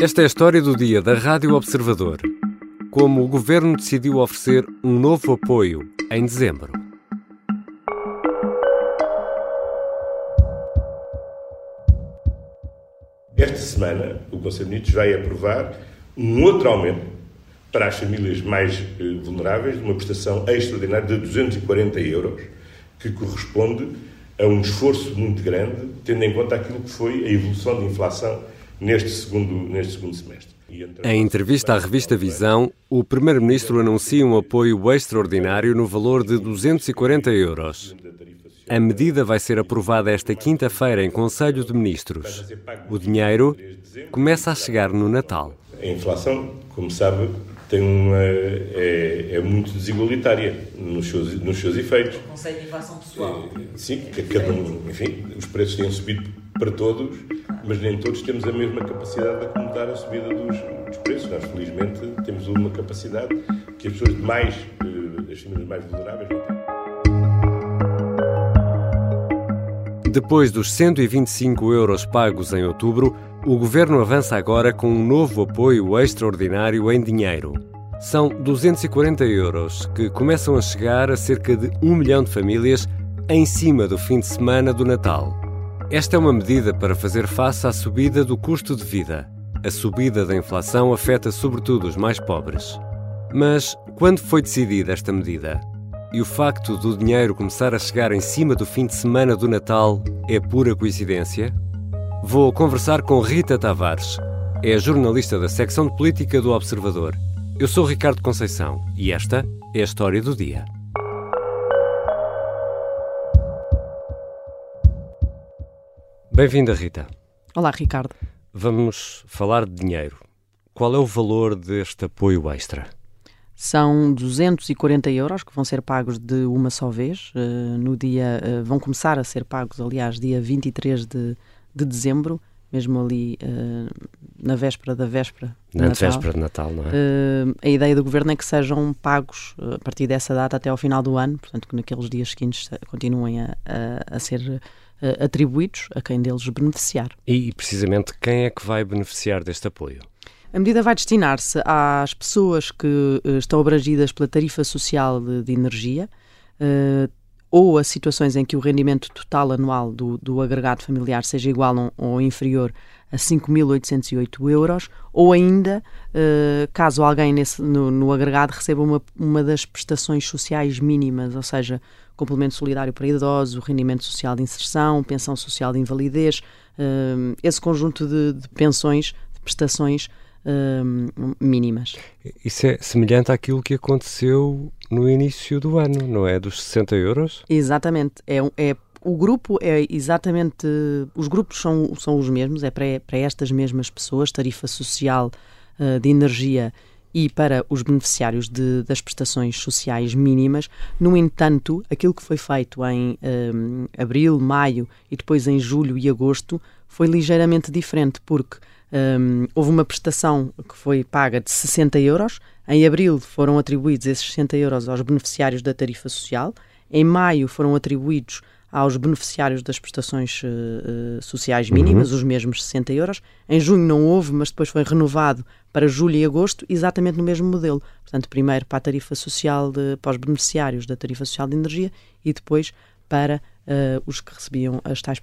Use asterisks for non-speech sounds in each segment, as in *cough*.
Esta é a história do dia da Rádio Observador. Como o governo decidiu oferecer um novo apoio em dezembro. Esta semana, o Conselho de Ministros vai aprovar um outro aumento para as famílias mais eh, vulneráveis, de uma prestação extraordinária de 240 euros, que corresponde a um esforço muito grande, tendo em conta aquilo que foi a evolução de inflação neste segundo, neste segundo semestre. Em entrevista à revista Visão, o Primeiro-Ministro anuncia um apoio extraordinário no valor de 240 euros. A medida vai ser aprovada esta quinta-feira em Conselho de Ministros. O dinheiro começa a chegar no Natal. A inflação, como sabe, tem uma, é, é muito desigualitária nos seus, nos seus efeitos. O conceito de inflação pessoal. É, sim, cada um, enfim, os preços têm subido para todos, mas nem todos temos a mesma capacidade de acomodar a subida dos, dos preços. Nós, felizmente, temos uma capacidade que as pessoas mais, eh, as famílias mais vulneráveis não têm. Depois dos 125 euros pagos em outubro, o governo avança agora com um novo apoio extraordinário em dinheiro. São 240 euros que começam a chegar a cerca de um milhão de famílias em cima do fim de semana do Natal. Esta é uma medida para fazer face à subida do custo de vida. A subida da inflação afeta sobretudo os mais pobres. Mas quando foi decidida esta medida? E o facto do dinheiro começar a chegar em cima do fim de semana do Natal é pura coincidência? Vou conversar com Rita Tavares. É jornalista da secção de política do Observador. Eu sou Ricardo Conceição e esta é a história do dia. Bem-vinda, Rita. Olá, Ricardo. Vamos falar de dinheiro. Qual é o valor deste apoio extra? São 240 euros que vão ser pagos de uma só vez. Uh, no dia, uh, vão começar a ser pagos, aliás, dia 23 de, de dezembro, mesmo ali uh, na véspera da véspera. Na véspera de Natal, não é? a ideia do governo é que sejam pagos a partir dessa data até ao final do ano, portanto, que naqueles dias seguintes continuem a, a, a ser atribuídos a quem deles beneficiar. E, precisamente, quem é que vai beneficiar deste apoio? A medida vai destinar-se às pessoas que uh, estão abrangidas pela tarifa social de, de energia uh, ou a situações em que o rendimento total anual do, do agregado familiar seja igual ou inferior a 5.808 euros, ou ainda, uh, caso alguém nesse, no, no, agregado receba uma, uma das prestações sociais mínimas, ou seja, complemento solidário para idosos, rendimento social de inserção, pensão social de invalidez, esse conjunto de, de pensões, de prestações uh, mínimas. Isso é semelhante àquilo que aconteceu no início do ano, não é? Dos 60 euros? Exatamente. É, é o grupo é exatamente. Os grupos são, são os mesmos, é para, para estas mesmas pessoas, tarifa social uh, de energia e para os beneficiários de, das prestações sociais mínimas. No entanto, aquilo que foi feito em um, abril, maio e depois em julho e agosto foi ligeiramente diferente, porque um, houve uma prestação que foi paga de 60 euros. Em abril foram atribuídos esses 60 euros aos beneficiários da tarifa social. Em maio foram atribuídos aos beneficiários das prestações uh, sociais mínimas, uhum. os mesmos 60 euros. Em junho não houve, mas depois foi renovado para julho e agosto, exatamente no mesmo modelo. Portanto, primeiro para a tarifa social, de, para os beneficiários da tarifa social de energia e depois para uh, os que recebiam as tais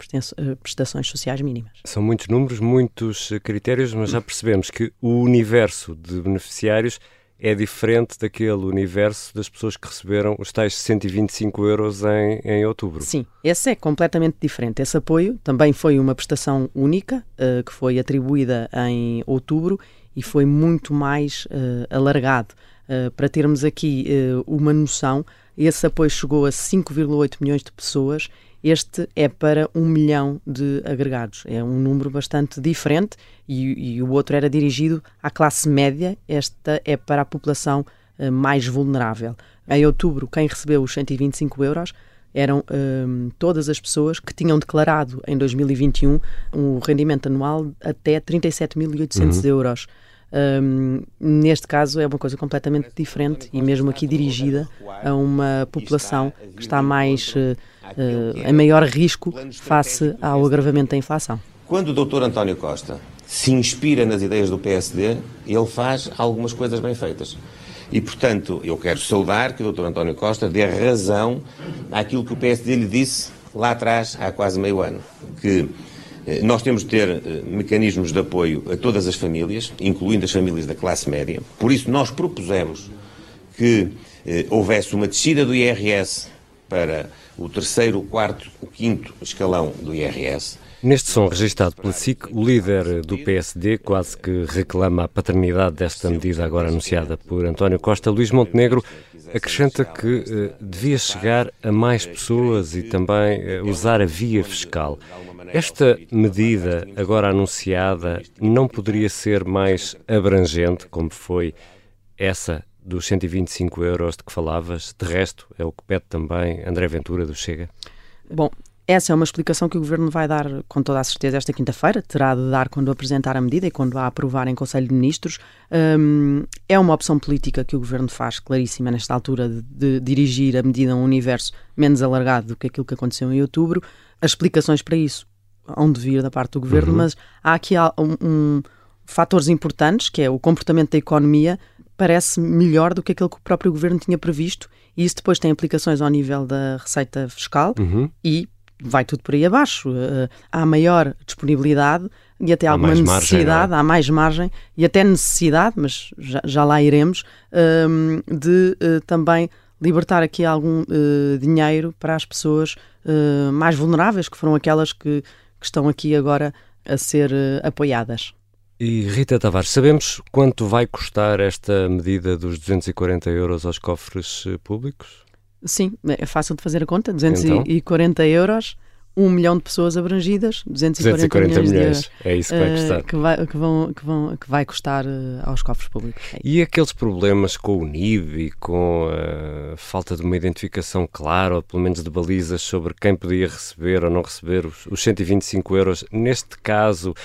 prestações sociais mínimas. São muitos números, muitos critérios, mas já percebemos que o universo de beneficiários é diferente daquele universo das pessoas que receberam os tais 125 euros em, em outubro. Sim, esse é completamente diferente. Esse apoio também foi uma prestação única uh, que foi atribuída em outubro e foi muito mais uh, alargado. Uh, para termos aqui uma noção, esse apoio chegou a 5,8 milhões de pessoas. Este é para um milhão de agregados. É um número bastante diferente e, e o outro era dirigido à classe média. Esta é para a população uh, mais vulnerável. Em outubro, quem recebeu os 125 euros eram um, todas as pessoas que tinham declarado em 2021 um rendimento anual até 37.800 uhum. euros. Um, neste caso é uma coisa completamente diferente e mesmo aqui dirigida a uma população que está mais uh, em maior risco face ao agravamento da inflação. Quando o Dr. António Costa se inspira nas ideias do PSD, ele faz algumas coisas bem feitas. E, portanto, eu quero saudar que o Dr. António Costa dê razão àquilo que o PSD lhe disse lá atrás, há quase meio ano, que eh, nós temos de ter eh, mecanismos de apoio a todas as famílias, incluindo as famílias da classe média. Por isso, nós propusemos que eh, houvesse uma descida do IRS para o terceiro, o quarto, o quinto escalão do IRS. Neste som registado pela SIC, o líder do PSD quase que reclama a paternidade desta medida agora anunciada por António Costa. Luís Montenegro acrescenta que eh, devia chegar a mais pessoas e também eh, usar a via fiscal. Esta medida agora anunciada não poderia ser mais abrangente, como foi essa dos 125 euros de que falavas? De resto, é o que pede também André Ventura do Chega? Bom, essa é uma explicação que o Governo vai dar com toda a certeza esta quinta-feira, terá de dar quando apresentar a medida e quando a aprovar em Conselho de Ministros. Um, é uma opção política que o Governo faz, claríssima, nesta altura, de, de, dirigir a medida a um universo menos alargado do que aquilo que aconteceu em outubro. As explicações para isso hão de vir da parte do Governo, uhum. mas há aqui um, um, fatores importantes, que é o comportamento da economia, parece melhor do que aquilo que o próprio Governo tinha previsto, e isso depois tem implicações ao nível da receita fiscal uhum. e vai tudo por aí abaixo. Uh, há maior disponibilidade e até há alguma necessidade, margem, é? há mais margem e até necessidade, mas já, já lá iremos, uh, de uh, também libertar aqui algum uh, dinheiro para as pessoas mais vulneráveis, que foram aquelas que, que estão aqui agora a ser apoiadas. E Rita Tavares, sabemos quanto vai custar esta medida dos 240 euros aos cofres públicos? Sim, é fácil de fazer a conta. 240 então? euros, 1 milhão de pessoas abrangidas, 240, 240 milhões, milhões. De, é isso que vai custar. Uh, que, vai, que, vão, que, vão, que vai custar uh, aos cofres públicos. É e aqueles problemas com o NIB e com a falta de uma identificação clara, ou pelo menos de balizas sobre quem podia receber ou não receber os, os 125 euros, neste caso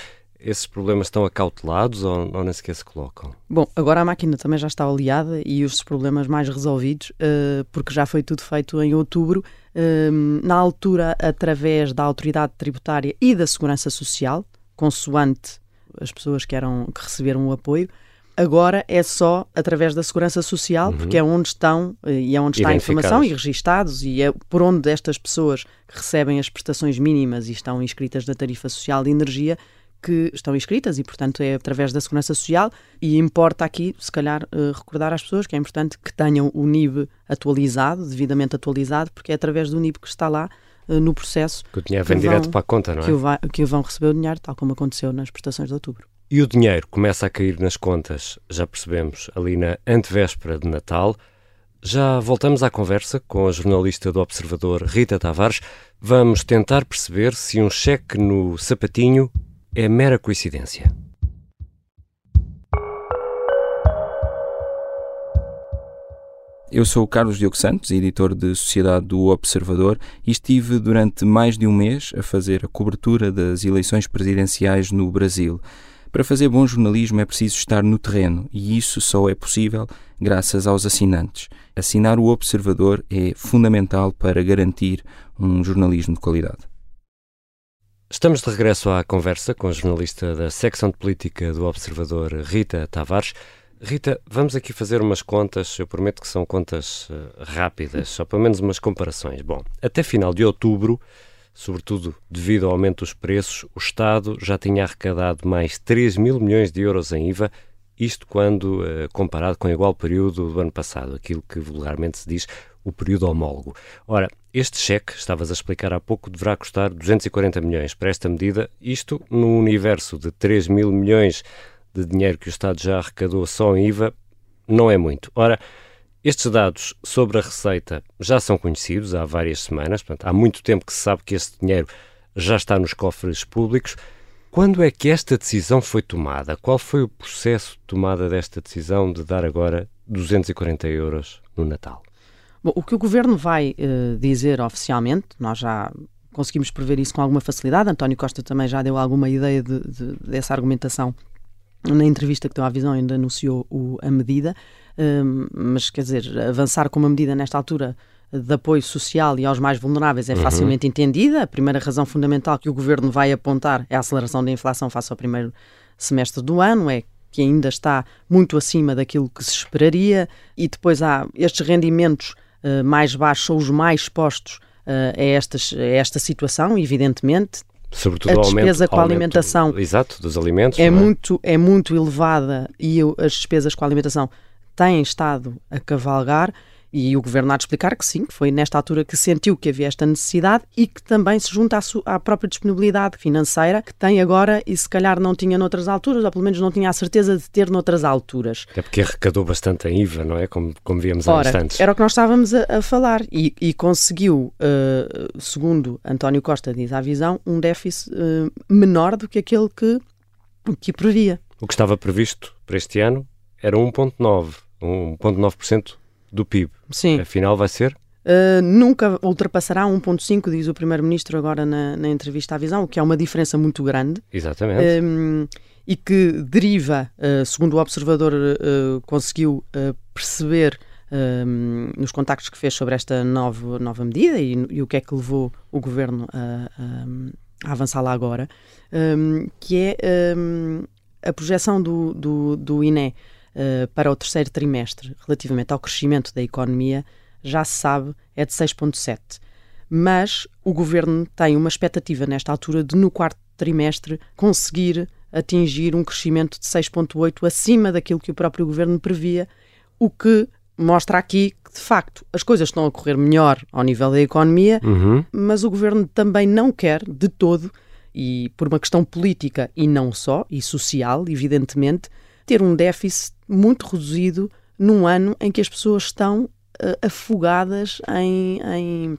esses problemas estão acautelados ou, ou nem sequer se colocam? Bom, agora a máquina também já está aliada e os problemas mais resolvidos, uh, porque já foi tudo feito em outubro, uh, na altura através da autoridade tributária e da segurança social, consoante as pessoas que, eram, que receberam o apoio. Agora é só através da segurança social, uhum. porque é onde estão uh, e é onde está a informação e registados e é por onde estas pessoas que recebem as prestações mínimas e estão inscritas na tarifa social de energia que estão inscritas e, portanto, é através da Segurança Social e importa aqui, se calhar, uh, recordar às pessoas que é importante que tenham o NIB atualizado, devidamente atualizado, porque é através do NIB que está lá uh, no processo. Que o dinheiro vem direto para a conta, não é? Que, vai, que vão receber o dinheiro, tal como aconteceu nas prestações de outubro. E o dinheiro começa a cair nas contas, já percebemos, ali na antevéspera de Natal. Já voltamos à conversa com a jornalista do Observador Rita Tavares. Vamos tentar perceber se um cheque no sapatinho é mera coincidência. Eu sou o Carlos Diogo Santos, editor de Sociedade do Observador, e estive durante mais de um mês a fazer a cobertura das eleições presidenciais no Brasil. Para fazer bom jornalismo é preciso estar no terreno e isso só é possível graças aos assinantes. Assinar o Observador é fundamental para garantir um jornalismo de qualidade. Estamos de regresso à conversa com a jornalista da secção de política do Observador, Rita Tavares. Rita, vamos aqui fazer umas contas, eu prometo que são contas uh, rápidas, só pelo menos umas comparações. Bom, até final de outubro, sobretudo devido ao aumento dos preços, o Estado já tinha arrecadado mais 3 mil milhões de euros em IVA, isto quando uh, comparado com o igual período do ano passado, aquilo que vulgarmente se diz o período homólogo. Ora, este cheque, estavas a explicar há pouco, deverá custar 240 milhões para esta medida, isto no universo de 3 mil milhões de dinheiro que o Estado já arrecadou só em IVA, não é muito. Ora, estes dados sobre a receita já são conhecidos há várias semanas, portanto, há muito tempo que se sabe que este dinheiro já está nos cofres públicos. Quando é que esta decisão foi tomada? Qual foi o processo de tomada desta decisão de dar agora 240 euros no Natal? Bom, o que o governo vai uh, dizer oficialmente, nós já conseguimos prever isso com alguma facilidade. António Costa também já deu alguma ideia de, de, dessa argumentação na entrevista que deu à visão, ainda anunciou o, a medida. Uh, mas quer dizer, avançar com uma medida nesta altura de apoio social e aos mais vulneráveis é uhum. facilmente entendida. A primeira razão fundamental que o governo vai apontar é a aceleração da inflação face ao primeiro semestre do ano, é que ainda está muito acima daquilo que se esperaria, e depois há estes rendimentos mais baixos, são os mais expostos uh, a, estas, a esta situação, evidentemente. Sobretudo a despesa aumento, com a alimentação aumento, exato, dos alimentos. é, não muito, é muito elevada e eu- as despesas com a alimentação têm estado a cavalgar e o governo há de explicar que sim, que foi nesta altura que sentiu que havia esta necessidade e que também se junta à, à própria disponibilidade financeira que tem agora e se calhar não tinha noutras alturas, ou pelo menos não tinha a certeza de ter noutras alturas. Até porque arrecadou bastante em IVA, não é? Como, como víamos há Ora, instantes. era o que nós estávamos a, a falar e, e conseguiu, eh, segundo António Costa diz à visão, um déficit eh, menor do que aquele que, que previa. O que estava previsto para este ano era 1,9%, 1,9% do PIB. Sim. Afinal, vai ser? Uh, nunca ultrapassará 1,5, diz o Primeiro-Ministro agora na, na entrevista à Visão, o que é uma diferença muito grande Exatamente. um, e que deriva, uh, segundo o observador uh, conseguiu perceber um, nos contactos que fez sobre esta nova, nova medida e, e o que é que levou o governo a, a- a avançar lá agora, um, que é a projeção do, do, do INE uh, para o terceiro trimestre relativamente ao crescimento da economia já se sabe é de 6,7. Mas o governo tem uma expectativa nesta altura de, no quarto trimestre, conseguir atingir um crescimento de 6,8 acima daquilo que o próprio governo previa, o que mostra aqui que, de facto, as coisas estão a correr melhor ao nível da economia, Uhum. mas o governo também não quer, de todo, e por uma questão política e não só, e social, evidentemente, ter um déficit muito reduzido num ano em que as pessoas estão eh, afogadas em, em-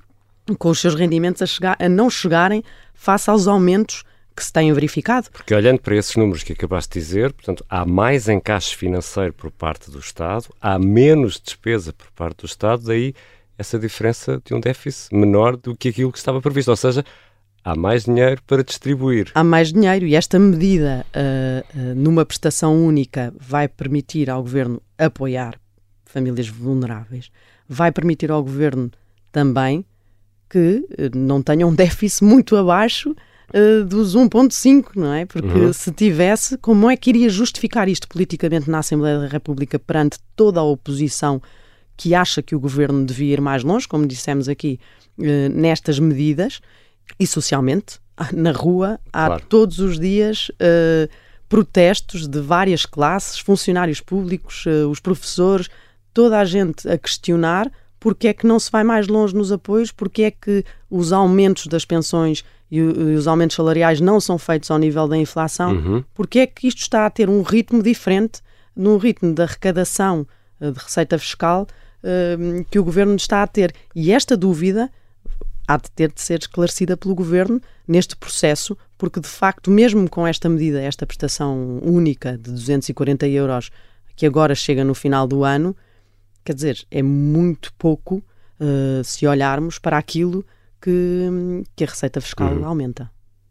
com os seus rendimentos a, chegar, a não chegarem face aos aumentos que se têm verificado. Porque olhando para esses números que acabaste de dizer, portanto, há mais encaixe financeiro por parte do Estado, há menos despesa por parte do Estado, daí essa diferença de um déficit menor do que aquilo que estava previsto. Ou seja, há mais dinheiro para distribuir. há mais dinheiro e esta medida ah, ah, numa prestação única vai permitir ao governo apoiar famílias vulneráveis, vai permitir ao governo também que eh, não tenha um *laughs* déficit muito abaixo dos 1.5, não é? Porque se tivesse, como é que iria justificar isto politicamente na Assembleia da República perante toda a oposição que acha que o governo devia ir mais longe, como dissemos aqui, nestas medidas, e socialmente, na rua, há Claro. todos os dias eh, protestos de várias classes, funcionários públicos, eh, os professores, toda a gente a questionar porque é que não se vai mais longe nos apoios, porque é que os aumentos das pensões e, e os aumentos salariais não são feitos ao nível da inflação, Uhum. porque é que isto está a ter um ritmo diferente num ritmo de arrecadação eh, de receita fiscal que o governo está a ter. E esta dúvida há de ter de ser esclarecida pelo governo neste processo, porque de facto, mesmo com esta medida, esta prestação única de 240 euros que agora chega no final do ano, quer dizer, é muito pouco eh, se olharmos para aquilo que, que a receita fiscal Uhum. aumenta.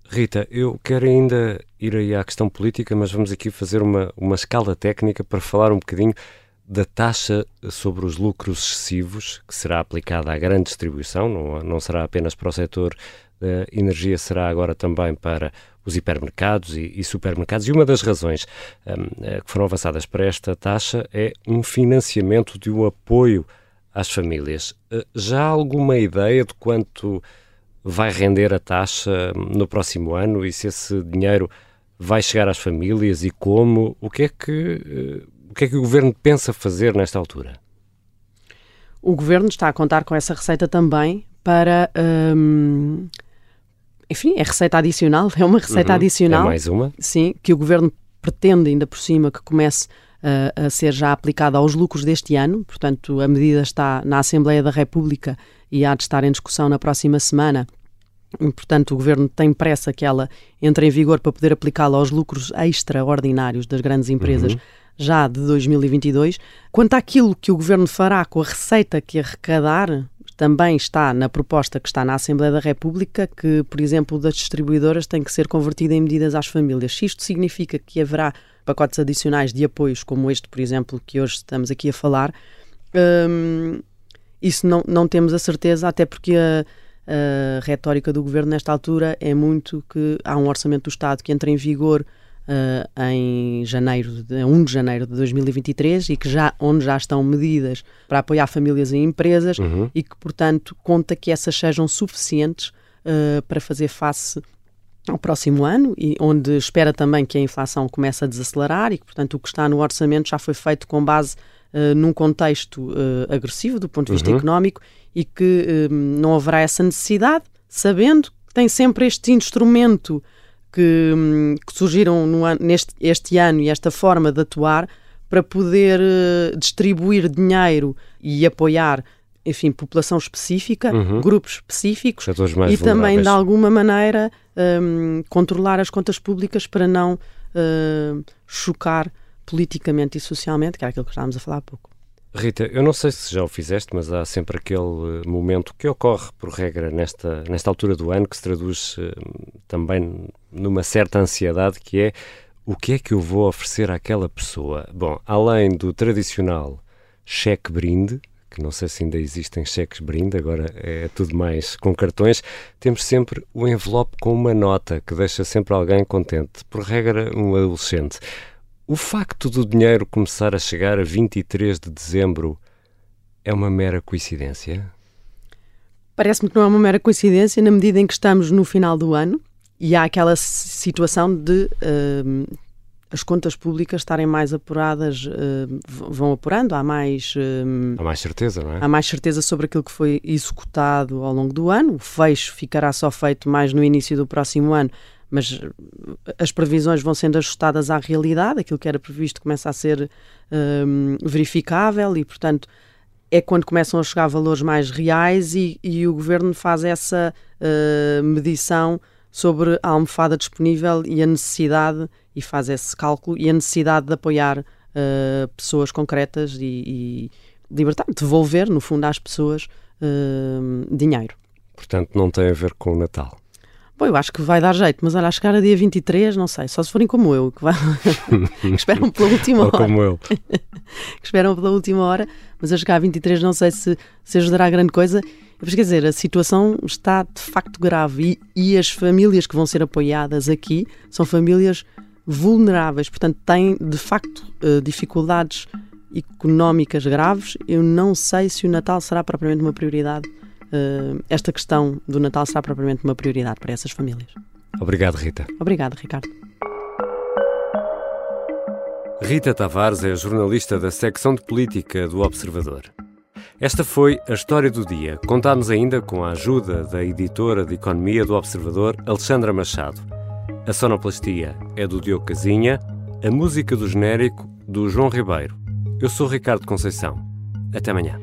Rita, eu quero ainda ir aí à questão política, mas vamos aqui fazer uma, uma escala técnica para falar um bocadinho da taxa sobre os lucros excessivos que será aplicada à grande distribuição, não, não será apenas para o setor da energia, será agora também para os hipermercados e, e supermercados. E uma das razões hum, eh, que foram avançadas para esta taxa é um financiamento de um apoio às famílias. Eh, Já há alguma ideia de quanto vai render a taxa no próximo ano e se esse dinheiro vai chegar às famílias e como? O que é que, eh, o, que é que o governo pensa fazer nesta altura? O governo está a contar com essa receita também para. hum, enfim, é receita adicional, *laughs* é uma receita Uhum. adicional. É mais uma? Sim, que o governo pretende ainda por cima que comece uh, a ser já aplicada aos lucros deste ano. Portanto, a medida está na Assembleia da República e há de estar em discussão na próxima semana. Portanto, o governo tem pressa que ela entre em vigor para poder aplicá-la aos lucros extraordinários das grandes empresas já de 2022. Quanto àquilo que o governo fará com a receita que arrecadar, também está na proposta que está na Assembleia da República, que, por exemplo, das distribuidoras tem que ser convertida em medidas às famílias. Se isto significa que haverá pacotes adicionais de apoios, como este, por exemplo, que hoje estamos aqui a falar, hum, isso não, não temos a certeza, até porque a, a retórica do governo nesta altura é muito que há um orçamento do Estado que entra em vigor uh, em janeiro, de, 1 de janeiro de 2023 e que já, onde já estão medidas para apoiar famílias e empresas uhum. e que, portanto, conta que essas sejam suficientes uh, para fazer face ao próximo ano e onde espera também que a inflação comece a desacelerar e que, portanto, o que está no orçamento já foi feito com base uh, num contexto uh, agressivo do ponto de vista uhum. económico e que uh, não haverá essa necessidade, sabendo que tem sempre este instrumento que, um, que surgiram no neste este ano e esta forma de atuar para poder distribuir dinheiro e apoiar enfim, população específica, uhum. grupos específicos e também, de alguma maneira, um, controlar as contas públicas para não uh, chocar politicamente e socialmente, que era aquilo que estávamos a falar há pouco. Rita, eu não sei se já o fizeste, mas há sempre aquele momento que ocorre, por regra, nesta, nesta altura do ano, que se traduz uh, também numa certa ansiedade, que é o que é que eu vou oferecer àquela pessoa? Bom, além do tradicional cheque brinde, que não sei se ainda existem cheques brinde, agora é tudo mais com cartões, temos sempre o envelope com uma nota que deixa sempre alguém contente, por regra um adolescente. O facto do dinheiro começar a chegar a 23 de dezembro é uma mera coincidência? Parece-me que não é uma mera coincidência na medida em que estamos no final do ano e há aquela situação de uh, as contas públicas estarem mais apuradas, uh, vão apurando, há mais. Uh, há mais certeza, não é? Há mais certeza sobre aquilo que foi executado ao longo do ano. O fecho ficará só feito mais no início do próximo ano, mas as previsões vão sendo ajustadas à realidade, aquilo que era previsto começa a ser uh, verificável e, portanto, é quando começam a chegar valores mais reais e, e o governo faz essa medição sobre a almofada disponível e a necessidade e faz esse cálculo e a necessidade de apoiar uh, pessoas concretas e, e, libertar, devolver, no fundo, às pessoas uh, dinheiro. Portanto, não tem a ver com o Natal. Bom, eu acho que vai dar jeito, mas olha, a chegar a dia 23, não sei, só se forem como eu, que, vai... *laughs* que esperam pela *laughs* última hora. Ou como eu. *laughs* que esperam pela última hora, mas a chegar a 23 não sei se, se ajudará grande coisa. Mas quer dizer, a situação está de facto grave e, e as famílias que vão ser apoiadas aqui são famílias vulneráveis, portanto, têm de facto eh, dificuldades económicas graves. Eu não sei se o Natal será propriamente uma prioridade. Eh, esta questão do Natal será propriamente uma prioridade para essas famílias. Obrigado, Rita. Obrigado, Ricardo. Rita Tavares é jornalista da secção de política do Observador. Esta foi a história do dia. Contámos ainda com a ajuda da editora de economia do Observador, Alexandra Machado. A sonoplastia é do Diogo Casinha, a música do genérico do João Ribeiro. Eu sou Ricardo Conceição. Até amanhã.